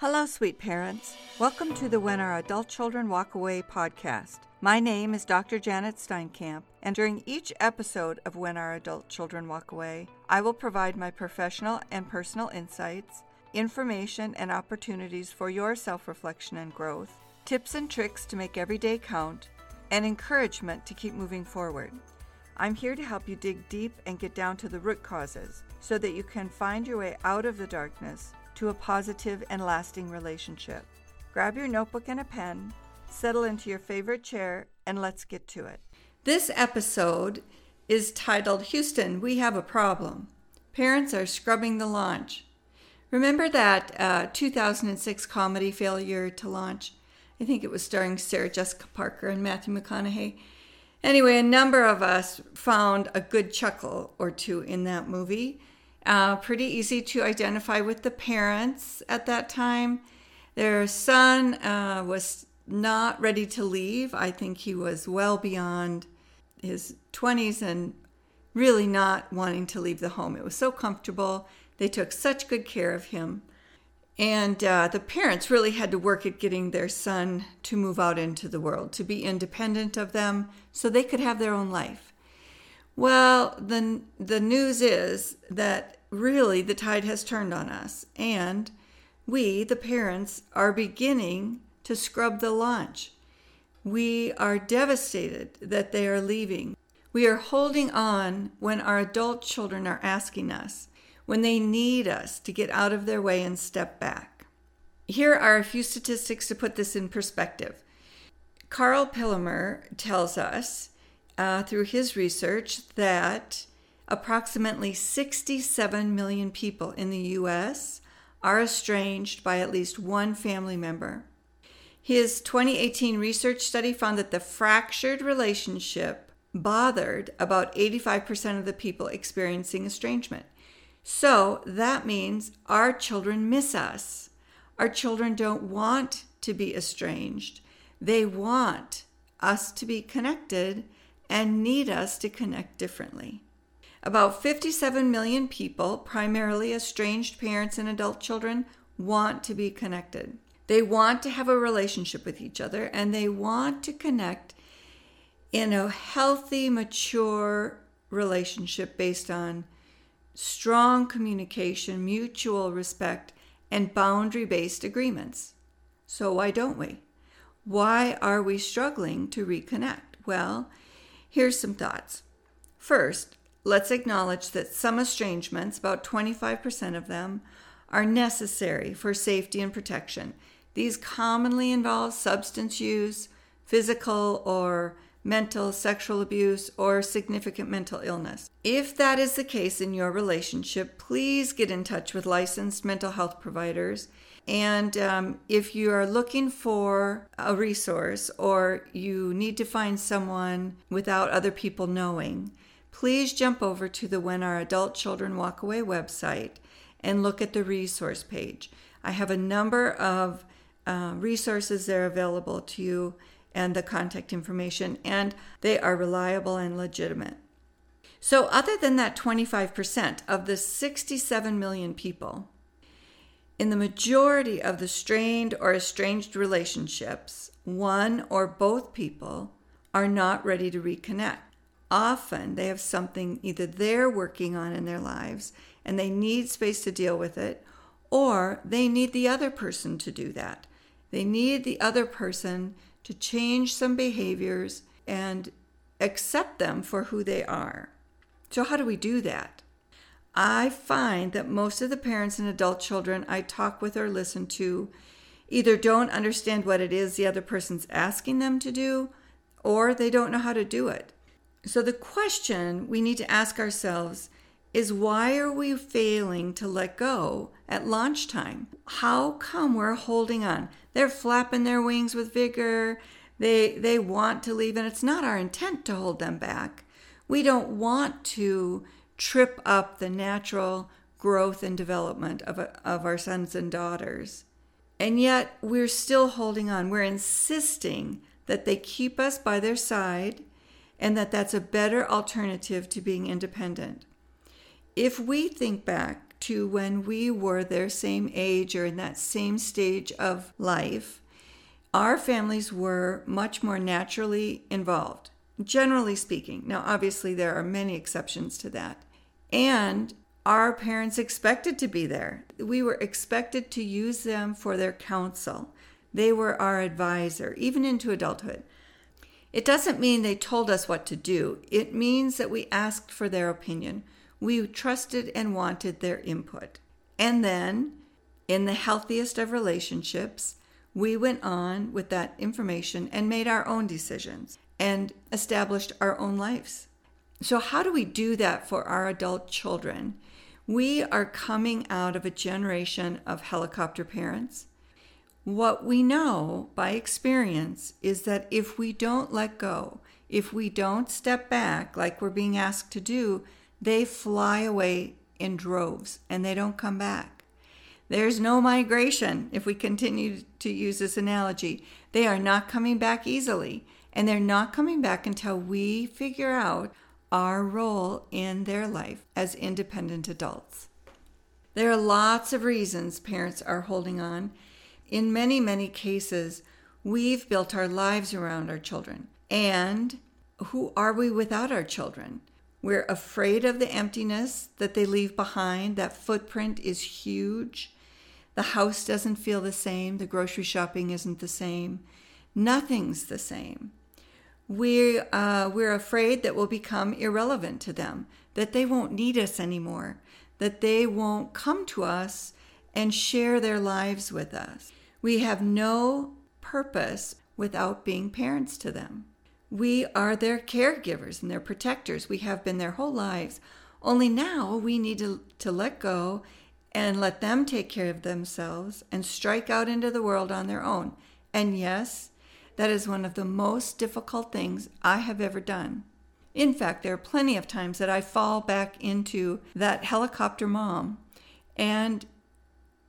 Hello, sweet parents. Welcome to the When Our Adult Children Walk Away podcast. My name is Dr. Janet Steinkamp, and during each episode of When Our Adult Children Walk Away, I will provide my professional and personal insights, information, and opportunities for your self reflection and growth, tips and tricks to make every day count, and encouragement to keep moving forward. I'm here to help you dig deep and get down to the root causes so that you can find your way out of the darkness to a positive and lasting relationship. Grab your notebook and a pen, settle into your favorite chair, and let's get to it. This episode is titled Houston, We Have a Problem. Parents are scrubbing the launch. Remember that uh, 2006 comedy Failure to Launch? I think it was starring Sarah Jessica Parker and Matthew McConaughey. Anyway, a number of us found a good chuckle or two in that movie. Uh, pretty easy to identify with the parents at that time. Their son uh, was not ready to leave. I think he was well beyond his 20s and really not wanting to leave the home. It was so comfortable. They took such good care of him. And uh, the parents really had to work at getting their son to move out into the world, to be independent of them so they could have their own life. Well, the, the news is that really the tide has turned on us, and we, the parents, are beginning to scrub the launch. We are devastated that they are leaving. We are holding on when our adult children are asking us, when they need us to get out of their way and step back. Here are a few statistics to put this in perspective. Karl Pillemer tells us uh, through his research that approximately 67 million people in the U.S. are estranged by at least one family member. His 2018 research study found that the fractured relationship bothered about 85% of the people experiencing estrangement. So that means our children miss us. Our children don't want to be estranged. They want us to be connected and need us to connect differently. About 57 million people, primarily estranged parents and adult children, want to be connected. They want to have a relationship with each other and they want to connect in a healthy, mature relationship based on strong communication, mutual respect, and boundary based agreements. So, why don't we? Why are we struggling to reconnect? Well, here's some thoughts. First, Let's acknowledge that some estrangements, about 25% of them, are necessary for safety and protection. These commonly involve substance use, physical or mental, sexual abuse, or significant mental illness. If that is the case in your relationship, please get in touch with licensed mental health providers. And um, if you are looking for a resource or you need to find someone without other people knowing, please jump over to the When Our Adult Children Walk Away website and look at the resource page. I have a number of uh, resources there available to you and the contact information, and they are reliable and legitimate. So, other than that 25% of the 67 million people, in the majority of the strained or estranged relationships, one or both people are not ready to reconnect often they have something either they're working on in their lives and they need space to deal with it, or they need the other person to do that. They need the other person to change some behaviors and accept them for who they are. So, how do we do that? I find that most of the parents and adult children I talk with or listen to either don't understand what it is the other person's asking them to do, or they don't know how to do it. So, the question we need to ask ourselves is why are we failing to let go at launch time? How come we're holding on? They're flapping their wings with vigor. They, they want to leave, and it's not our intent to hold them back. We don't want to trip up the natural growth and development of, of our sons and daughters. And yet, we're still holding on. We're insisting that they keep us by their side and that that's a better alternative to being independent. If we think back to when we were their same age or in that same stage of life, our families were much more naturally involved, generally speaking. Now, obviously, there are many exceptions to that. And our parents expected to be there. We were expected to use them for their counsel. They were our advisor, even into adulthood. It doesn't mean they told us what to do, it means that we asked for their opinion. We trusted and wanted their input. And then, in the healthiest of relationships, we went on with that information and made our own decisions and established our own lives. So, how do we do that for our adult children? We are coming out of a generation of helicopter parents. What we know by experience is that if we don't let go, if we don't step back like we're being asked to do, they fly away in droves and they don't come back. There's no migration if we continue to use this analogy. They are not coming back easily, and they're not coming back until we figure out our role in their life as independent adults. There are lots of reasons parents are holding on. In many, many cases, we've built our lives around our children. And who are we without our children? We're afraid of the emptiness that they leave behind. That footprint is huge. The house doesn't feel the same. The grocery shopping isn't the same. Nothing's the same we uh, we're afraid that we'll become irrelevant to them, that they won't need us anymore, that they won't come to us and share their lives with us. We have no purpose without being parents to them. We are their caregivers and their protectors. We have been their whole lives. Only now we need to, to let go and let them take care of themselves and strike out into the world on their own. And yes, that is one of the most difficult things I have ever done. In fact, there are plenty of times that I fall back into that helicopter mom, and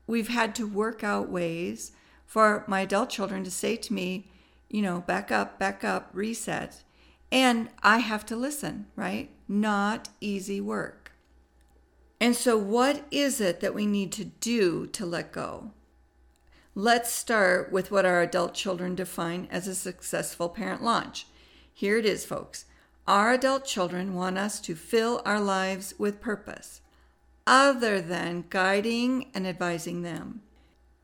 we've had to work out ways for my adult children to say to me, you know, back up, back up, reset. And I have to listen, right? Not easy work. And so, what is it that we need to do to let go? Let's start with what our adult children define as a successful parent launch. Here it is, folks. Our adult children want us to fill our lives with purpose, other than guiding and advising them.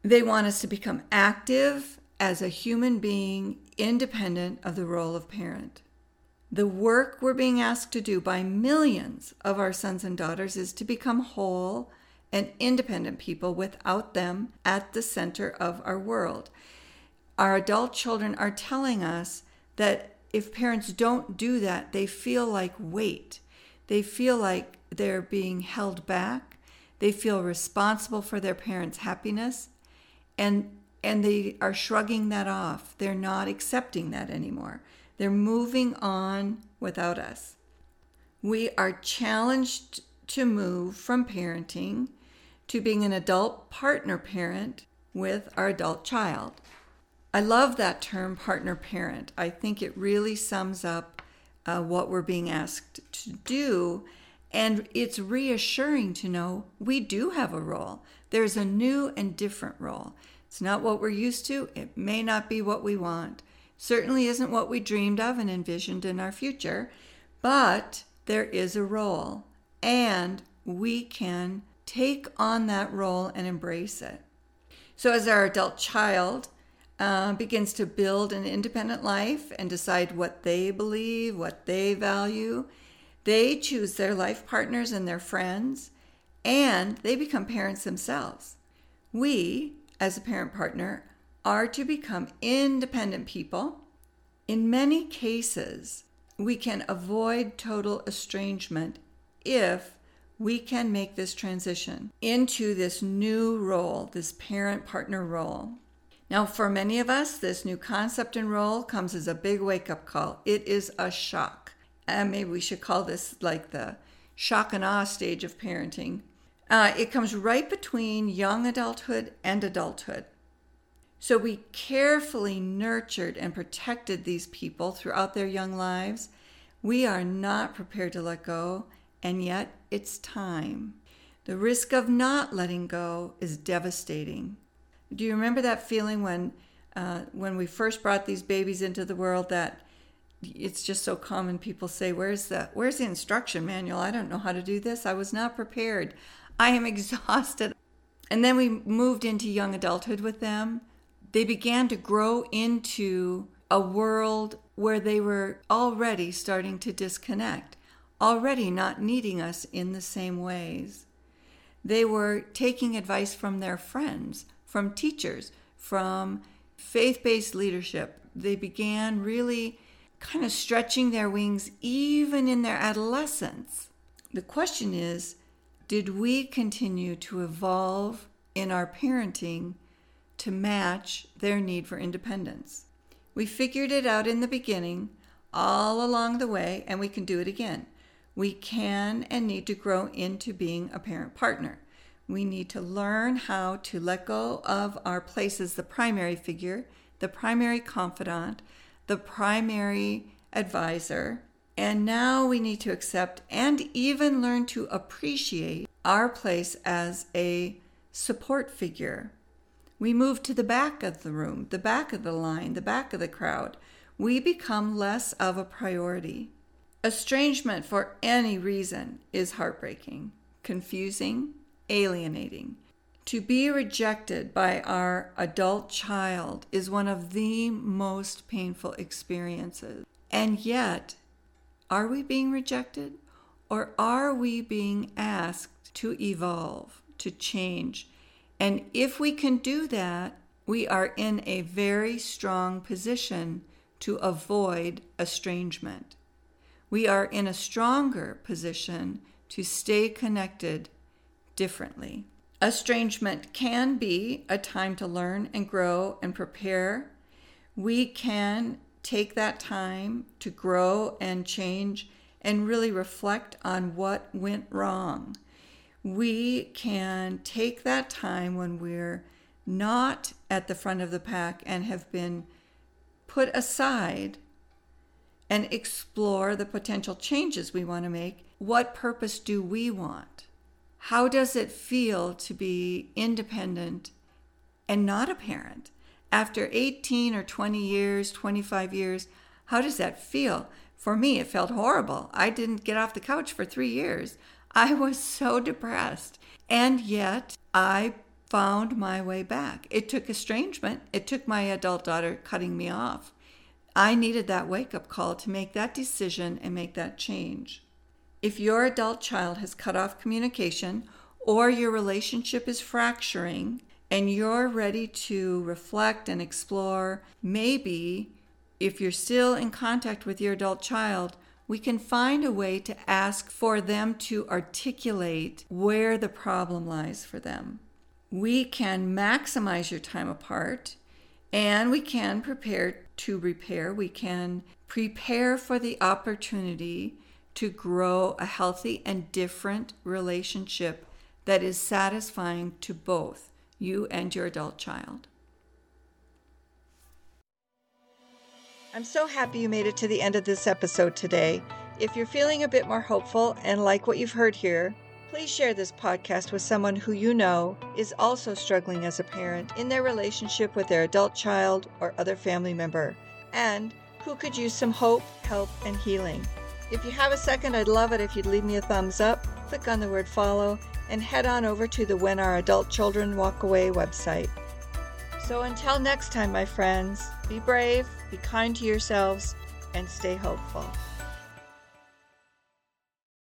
They want us to become active as a human being, independent of the role of parent. The work we're being asked to do by millions of our sons and daughters is to become whole and independent people without them at the center of our world. Our adult children are telling us that if parents don't do that, they feel like weight. They feel like they're being held back. They feel responsible for their parents' happiness and and they are shrugging that off. They're not accepting that anymore. They're moving on without us. We are challenged to move from parenting to being an adult partner parent with our adult child. I love that term, partner parent. I think it really sums up uh, what we're being asked to do. And it's reassuring to know we do have a role. There's a new and different role. It's not what we're used to, it may not be what we want. Certainly isn't what we dreamed of and envisioned in our future, but there is a role, and we can take on that role and embrace it. So, as our adult child uh, begins to build an independent life and decide what they believe, what they value, they choose their life partners and their friends, and they become parents themselves. We, as a parent partner, are to become independent people. In many cases, we can avoid total estrangement if we can make this transition into this new role, this parent partner role. Now, for many of us, this new concept and role comes as a big wake up call. It is a shock. And maybe we should call this like the shock and awe stage of parenting. Uh, it comes right between young adulthood and adulthood. So we carefully nurtured and protected these people throughout their young lives. We are not prepared to let go, and yet it's time. The risk of not letting go is devastating. Do you remember that feeling when, uh, when we first brought these babies into the world that it's just so common people say where's the where's the instruction manual? I don't know how to do this. I was not prepared. I am exhausted. And then we moved into young adulthood with them. They began to grow into a world where they were already starting to disconnect already not needing us in the same ways. They were taking advice from their friends from teachers from faith-based leadership. They began really kind of stretching their wings even in their adolescence. The question is did we continue to evolve in our parenting to match their need for independence? We figured it out in the beginning, all along the way, and we can do it again. We can and need to grow into being a parent partner. We need to learn how to let go of our place as the primary figure, the primary confidant, the primary advisor. And now we need to accept and even learn to appreciate our place as a support figure. We move to the back of the room, the back of the line, the back of the crowd. We become less of a priority. Estrangement for any reason is heartbreaking, confusing, alienating. To be rejected by our adult child is one of the most painful experiences. And yet, are we being rejected? Or are we being asked to evolve, to change? And if we can do that, we are in a very strong position to avoid estrangement. We are in a stronger position to stay connected differently. Estrangement can be a time to learn and grow and prepare. We can take that time to grow and change and really reflect on what went wrong. We can take that time when we're not at the front of the pack and have been put aside and explore the potential changes we want to make. What purpose do we want? How does it feel to be independent and not a parent? After 18 or 20 years, 25 years, how does that feel? For me, it felt horrible. I didn't get off the couch for three years. I was so depressed. And yet, I found my way back. It took estrangement, it took my adult daughter cutting me off. I needed that wake up call to make that decision and make that change. If your adult child has cut off communication or your relationship is fracturing and you're ready to reflect and explore, maybe if you're still in contact with your adult child, we can find a way to ask for them to articulate where the problem lies for them. We can maximize your time apart and we can prepare to repair. We can prepare for the opportunity to grow a healthy and different relationship that is satisfying to both you and your adult child. I'm so happy you made it to the end of this episode today. If you're feeling a bit more hopeful and like what you've heard here, please share this podcast with someone who you know is also struggling as a parent in their relationship with their adult child or other family member, and who could use some hope, help, and healing. If you have a second, I'd love it if you'd leave me a thumbs up, click on the word follow, and head on over to the When Our Adult Children Walk Away website. So until next time, my friends, be brave, be kind to yourselves, and stay hopeful.